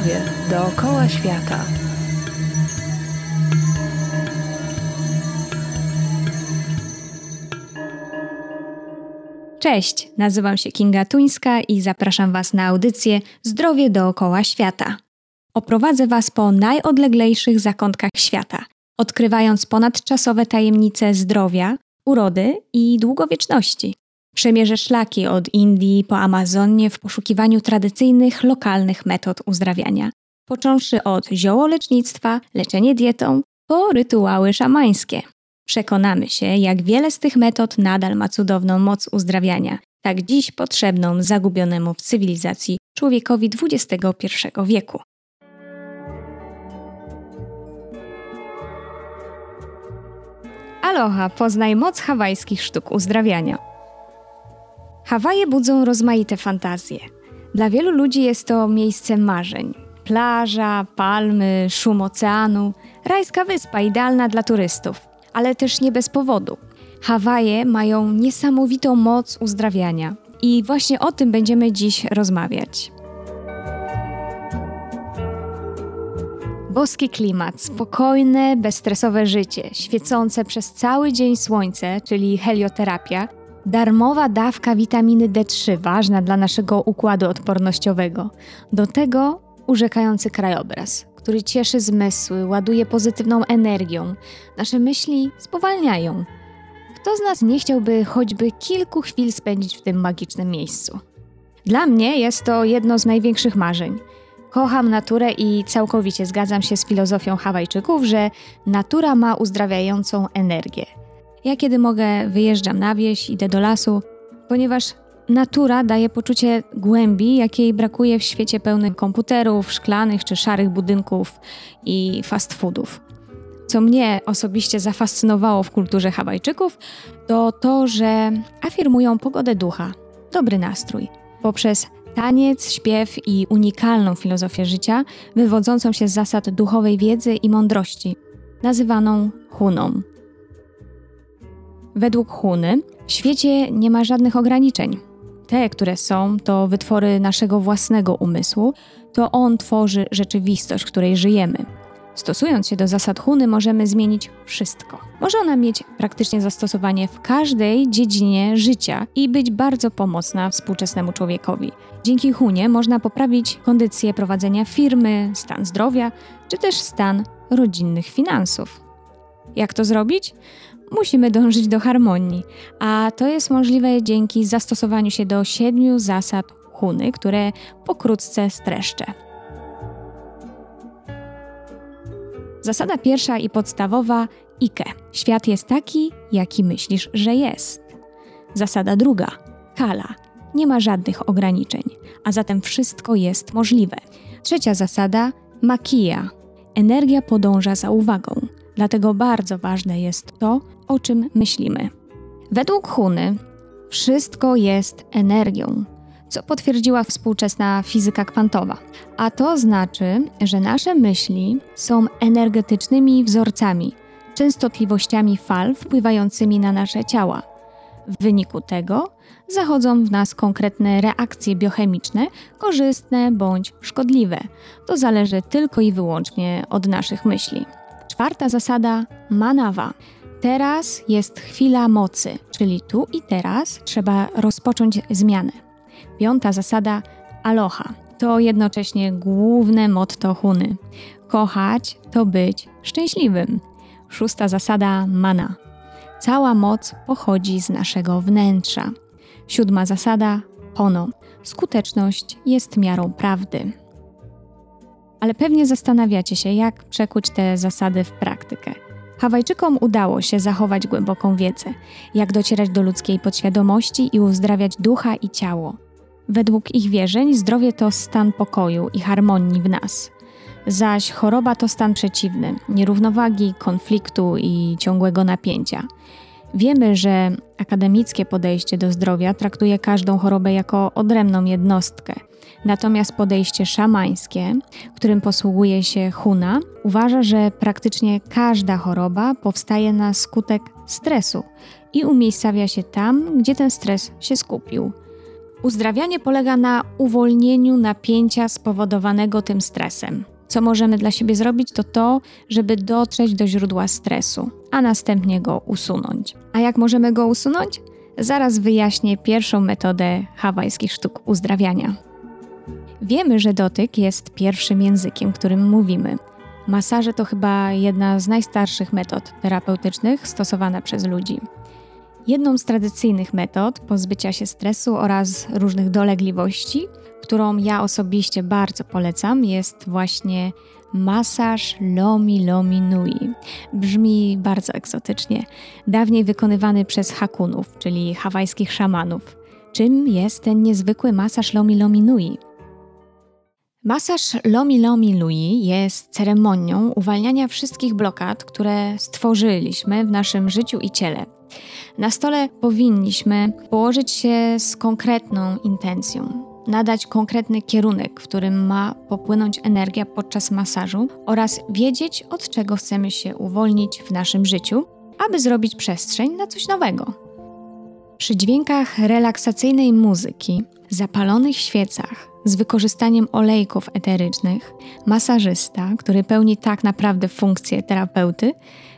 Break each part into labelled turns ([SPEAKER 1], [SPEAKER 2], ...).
[SPEAKER 1] Zdrowie dookoła świata.
[SPEAKER 2] Cześć, nazywam się Kinga Tuńska i zapraszam Was na audycję Zdrowie dookoła świata. Oprowadzę Was po najodleglejszych zakątkach świata, odkrywając ponadczasowe tajemnice zdrowia, urody i długowieczności. Przemierzę szlaki od Indii po Amazonię w poszukiwaniu tradycyjnych, lokalnych metod uzdrawiania, począwszy od ziołolecznictwa, leczenie dietą, po rytuały szamańskie. Przekonamy się, jak wiele z tych metod nadal ma cudowną moc uzdrawiania, tak dziś potrzebną zagubionemu w cywilizacji człowiekowi XXI wieku. Aloha, poznaj moc hawajskich sztuk uzdrawiania. Hawaje budzą rozmaite fantazje. Dla wielu ludzi jest to miejsce marzeń. Plaża, palmy, szum oceanu, rajska wyspa idealna dla turystów, ale też nie bez powodu. Hawaje mają niesamowitą moc uzdrawiania i właśnie o tym będziemy dziś rozmawiać. Boski klimat, spokojne, bezstresowe życie, świecące przez cały dzień słońce, czyli helioterapia, darmowa dawka witaminy D3, ważna dla naszego układu odpornościowego. Do tego urzekający krajobraz, który cieszy zmysły, ładuje pozytywną energią. Nasze myśli spowalniają. Kto z nas nie chciałby choćby kilku chwil spędzić w tym magicznym miejscu? Dla mnie jest to jedno z największych marzeń. Kocham naturę i całkowicie zgadzam się z filozofią Hawajczyków, że natura ma uzdrawiającą energię. Ja kiedy mogę, wyjeżdżam na wieś, idę do lasu, ponieważ natura daje poczucie głębi, jakiej brakuje w świecie pełnym komputerów, szklanych czy szarych budynków i fast foodów. Co mnie osobiście zafascynowało w kulturze Hawajczyków, to to, że afirmują pogodę ducha, dobry nastrój, poprzez taniec, śpiew i unikalną filozofię życia, wywodzącą się z zasad duchowej wiedzy i mądrości, nazywaną huną. Według Huny w świecie nie ma żadnych ograniczeń. Te, które są, to wytwory naszego własnego umysłu, to on tworzy rzeczywistość, w której żyjemy. Stosując się do zasad Huny, możemy zmienić wszystko. Może ona mieć praktycznie zastosowanie w każdej dziedzinie życia i być bardzo pomocna współczesnemu człowiekowi. Dzięki Hunie można poprawić kondycję prowadzenia firmy, stan zdrowia, czy też stan rodzinnych finansów. Jak to zrobić? Musimy dążyć do harmonii, a to jest możliwe dzięki zastosowaniu się do siedmiu zasad Huny, które pokrótce streszczę. Zasada pierwsza i podstawowa Ike. Świat jest taki, jaki myślisz, że jest. Zasada druga Kala. Nie ma żadnych ograniczeń, a zatem wszystko jest możliwe. Trzecia zasada Makia. Energia podąża za uwagą. Dlatego bardzo ważne jest to, o czym myślimy. Według Huny wszystko jest energią, co potwierdziła współczesna fizyka kwantowa. A to znaczy, że nasze myśli są energetycznymi wzorcami, częstotliwościami fal wpływającymi na nasze ciała. W wyniku tego zachodzą w nas konkretne reakcje biochemiczne, korzystne bądź szkodliwe. To zależy tylko i wyłącznie od naszych myśli. Czwarta zasada manawa. Teraz jest chwila mocy, czyli tu i teraz trzeba rozpocząć zmianę. Piąta zasada aloha. To jednocześnie główne motto Huny. Kochać to być szczęśliwym. Szósta zasada mana. Cała moc pochodzi z naszego wnętrza. Siódma zasada pono. Skuteczność jest miarą prawdy ale pewnie zastanawiacie się, jak przekuć te zasady w praktykę. Hawajczykom udało się zachować głęboką wiedzę, jak docierać do ludzkiej podświadomości i uzdrawiać ducha i ciało. Według ich wierzeń zdrowie to stan pokoju i harmonii w nas, zaś choroba to stan przeciwny nierównowagi, konfliktu i ciągłego napięcia. Wiemy, że akademickie podejście do zdrowia traktuje każdą chorobę jako odrębną jednostkę – Natomiast podejście szamańskie, którym posługuje się Huna, uważa, że praktycznie każda choroba powstaje na skutek stresu i umiejscawia się tam, gdzie ten stres się skupił. Uzdrawianie polega na uwolnieniu napięcia spowodowanego tym stresem. Co możemy dla siebie zrobić, to to, żeby dotrzeć do źródła stresu, a następnie go usunąć. A jak możemy go usunąć? Zaraz wyjaśnię pierwszą metodę hawajskich sztuk uzdrawiania. Wiemy, że dotyk jest pierwszym językiem, którym mówimy. Masaże to chyba jedna z najstarszych metod terapeutycznych stosowana przez ludzi. Jedną z tradycyjnych metod pozbycia się stresu oraz różnych dolegliwości, którą ja osobiście bardzo polecam, jest właśnie masaż Lomi Lomi Nui. Brzmi bardzo egzotycznie. Dawniej wykonywany przez hakunów, czyli hawajskich szamanów. Czym jest ten niezwykły masaż Lomi Lomi Nui? Masaż Lomi Lomi Lui jest ceremonią uwalniania wszystkich blokad, które stworzyliśmy w naszym życiu i ciele. Na stole powinniśmy położyć się z konkretną intencją, nadać konkretny kierunek, w którym ma popłynąć energia podczas masażu oraz wiedzieć, od czego chcemy się uwolnić w naszym życiu, aby zrobić przestrzeń na coś nowego. Przy dźwiękach relaksacyjnej muzyki, zapalonych świecach, z wykorzystaniem olejków eterycznych, masażysta, który pełni tak naprawdę funkcję terapeuty,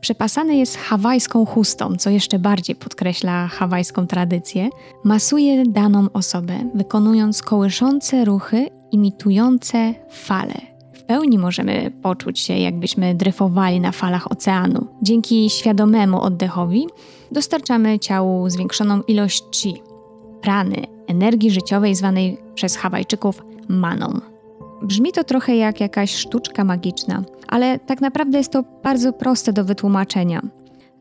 [SPEAKER 2] przepasany jest hawajską chustą, co jeszcze bardziej podkreśla hawajską tradycję, masuje daną osobę, wykonując kołyszące ruchy imitujące fale. W pełni możemy poczuć się, jakbyśmy dryfowali na falach oceanu. Dzięki świadomemu oddechowi dostarczamy ciału zwiększoną ilość chi, prany, energii życiowej zwanej przez Hawajczyków maną. Brzmi to trochę jak jakaś sztuczka magiczna, ale tak naprawdę jest to bardzo proste do wytłumaczenia.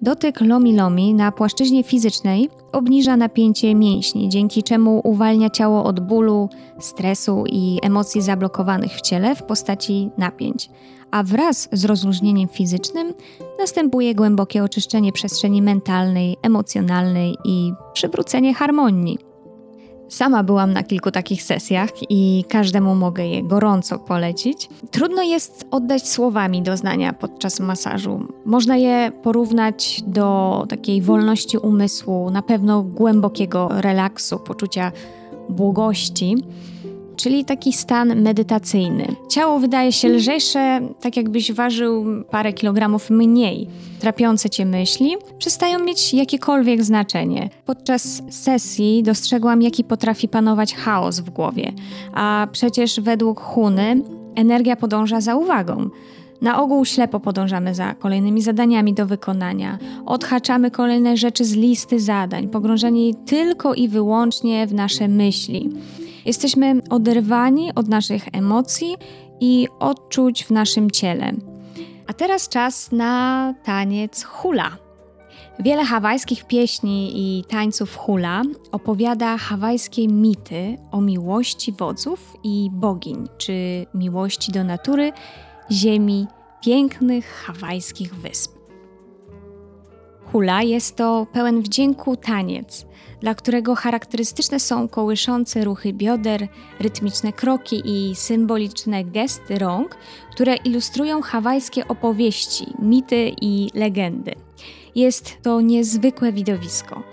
[SPEAKER 2] Dotyk lomi-lomi na płaszczyźnie fizycznej obniża napięcie mięśni, dzięki czemu uwalnia ciało od bólu, stresu i emocji zablokowanych w ciele w postaci napięć. A wraz z rozluźnieniem fizycznym następuje głębokie oczyszczenie przestrzeni mentalnej, emocjonalnej i przywrócenie harmonii. Sama byłam na kilku takich sesjach i każdemu mogę je gorąco polecić. Trudno jest oddać słowami doznania podczas masażu. Można je porównać do takiej wolności umysłu, na pewno głębokiego relaksu, poczucia błogości czyli taki stan medytacyjny. Ciało wydaje się lżejsze, tak jakbyś ważył parę kilogramów mniej. Trapiące cię myśli przestają mieć jakiekolwiek znaczenie. Podczas sesji dostrzegłam, jaki potrafi panować chaos w głowie, a przecież według Huny energia podąża za uwagą. Na ogół ślepo podążamy za kolejnymi zadaniami do wykonania, odhaczamy kolejne rzeczy z listy zadań, pogrążeni tylko i wyłącznie w nasze myśli. Jesteśmy oderwani od naszych emocji i odczuć w naszym ciele. A teraz czas na taniec hula. Wiele hawajskich pieśni i tańców hula opowiada hawajskie mity o miłości wodzów i bogiń, czy miłości do natury, ziemi, pięknych hawajskich wysp. Hula jest to pełen wdzięku taniec, dla którego charakterystyczne są kołyszące ruchy bioder, rytmiczne kroki i symboliczne gesty rąk, które ilustrują hawajskie opowieści, mity i legendy. Jest to niezwykłe widowisko.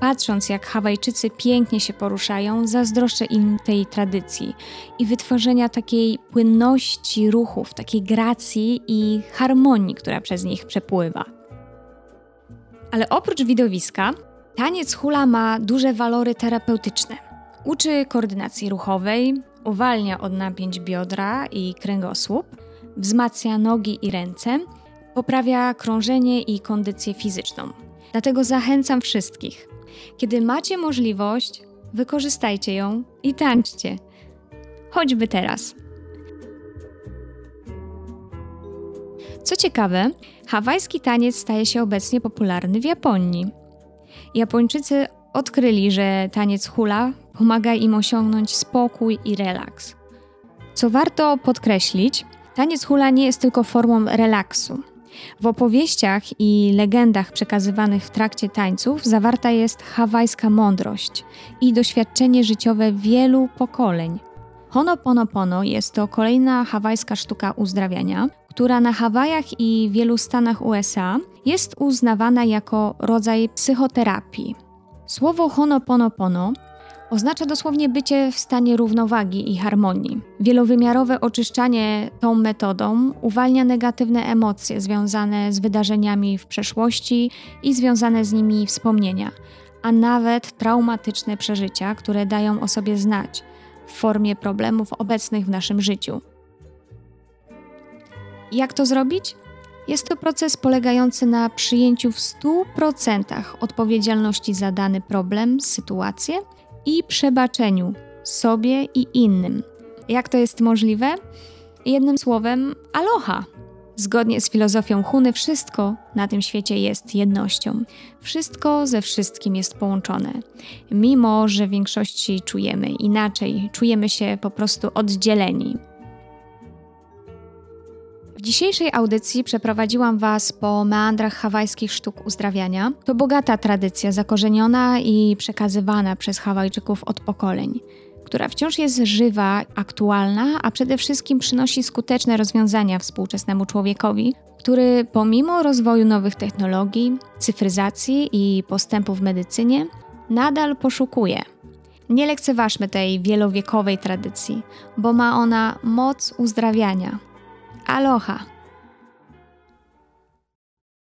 [SPEAKER 2] Patrząc, jak Hawajczycy pięknie się poruszają, zazdroszczę im tej tradycji i wytworzenia takiej płynności ruchów, takiej gracji i harmonii, która przez nich przepływa. Ale oprócz widowiska, taniec hula ma duże walory terapeutyczne. Uczy koordynacji ruchowej, uwalnia od napięć biodra i kręgosłup, wzmacnia nogi i ręce, poprawia krążenie i kondycję fizyczną. Dlatego zachęcam wszystkich. Kiedy macie możliwość, wykorzystajcie ją i tańczcie. Choćby teraz. Co ciekawe, hawajski taniec staje się obecnie popularny w Japonii. Japończycy odkryli, że taniec hula pomaga im osiągnąć spokój i relaks. Co warto podkreślić, taniec hula nie jest tylko formą relaksu. W opowieściach i legendach przekazywanych w trakcie tańców zawarta jest hawajska mądrość i doświadczenie życiowe wielu pokoleń. Honoponopono jest to kolejna hawajska sztuka uzdrawiania, która na Hawajach i wielu stanach USA jest uznawana jako rodzaj psychoterapii. Słowo honoponopono Oznacza dosłownie bycie w stanie równowagi i harmonii. Wielowymiarowe oczyszczanie tą metodą uwalnia negatywne emocje związane z wydarzeniami w przeszłości i związane z nimi wspomnienia, a nawet traumatyczne przeżycia, które dają o sobie znać w formie problemów obecnych w naszym życiu. Jak to zrobić? Jest to proces polegający na przyjęciu w 100% odpowiedzialności za dany problem, sytuację i przebaczeniu sobie i innym. Jak to jest możliwe? Jednym słowem, aloha. Zgodnie z filozofią Huny, wszystko na tym świecie jest jednością. Wszystko ze wszystkim jest połączone. Mimo, że w większości czujemy inaczej, czujemy się po prostu oddzieleni. Dzisiejszej audycji przeprowadziłam Was po meandrach hawajskich sztuk uzdrawiania. To bogata tradycja, zakorzeniona i przekazywana przez Hawajczyków od pokoleń która wciąż jest żywa, aktualna, a przede wszystkim przynosi skuteczne rozwiązania współczesnemu człowiekowi, który pomimo rozwoju nowych technologii, cyfryzacji i postępów w medycynie, nadal poszukuje. Nie lekceważmy tej wielowiekowej tradycji, bo ma ona moc uzdrawiania. Aloha!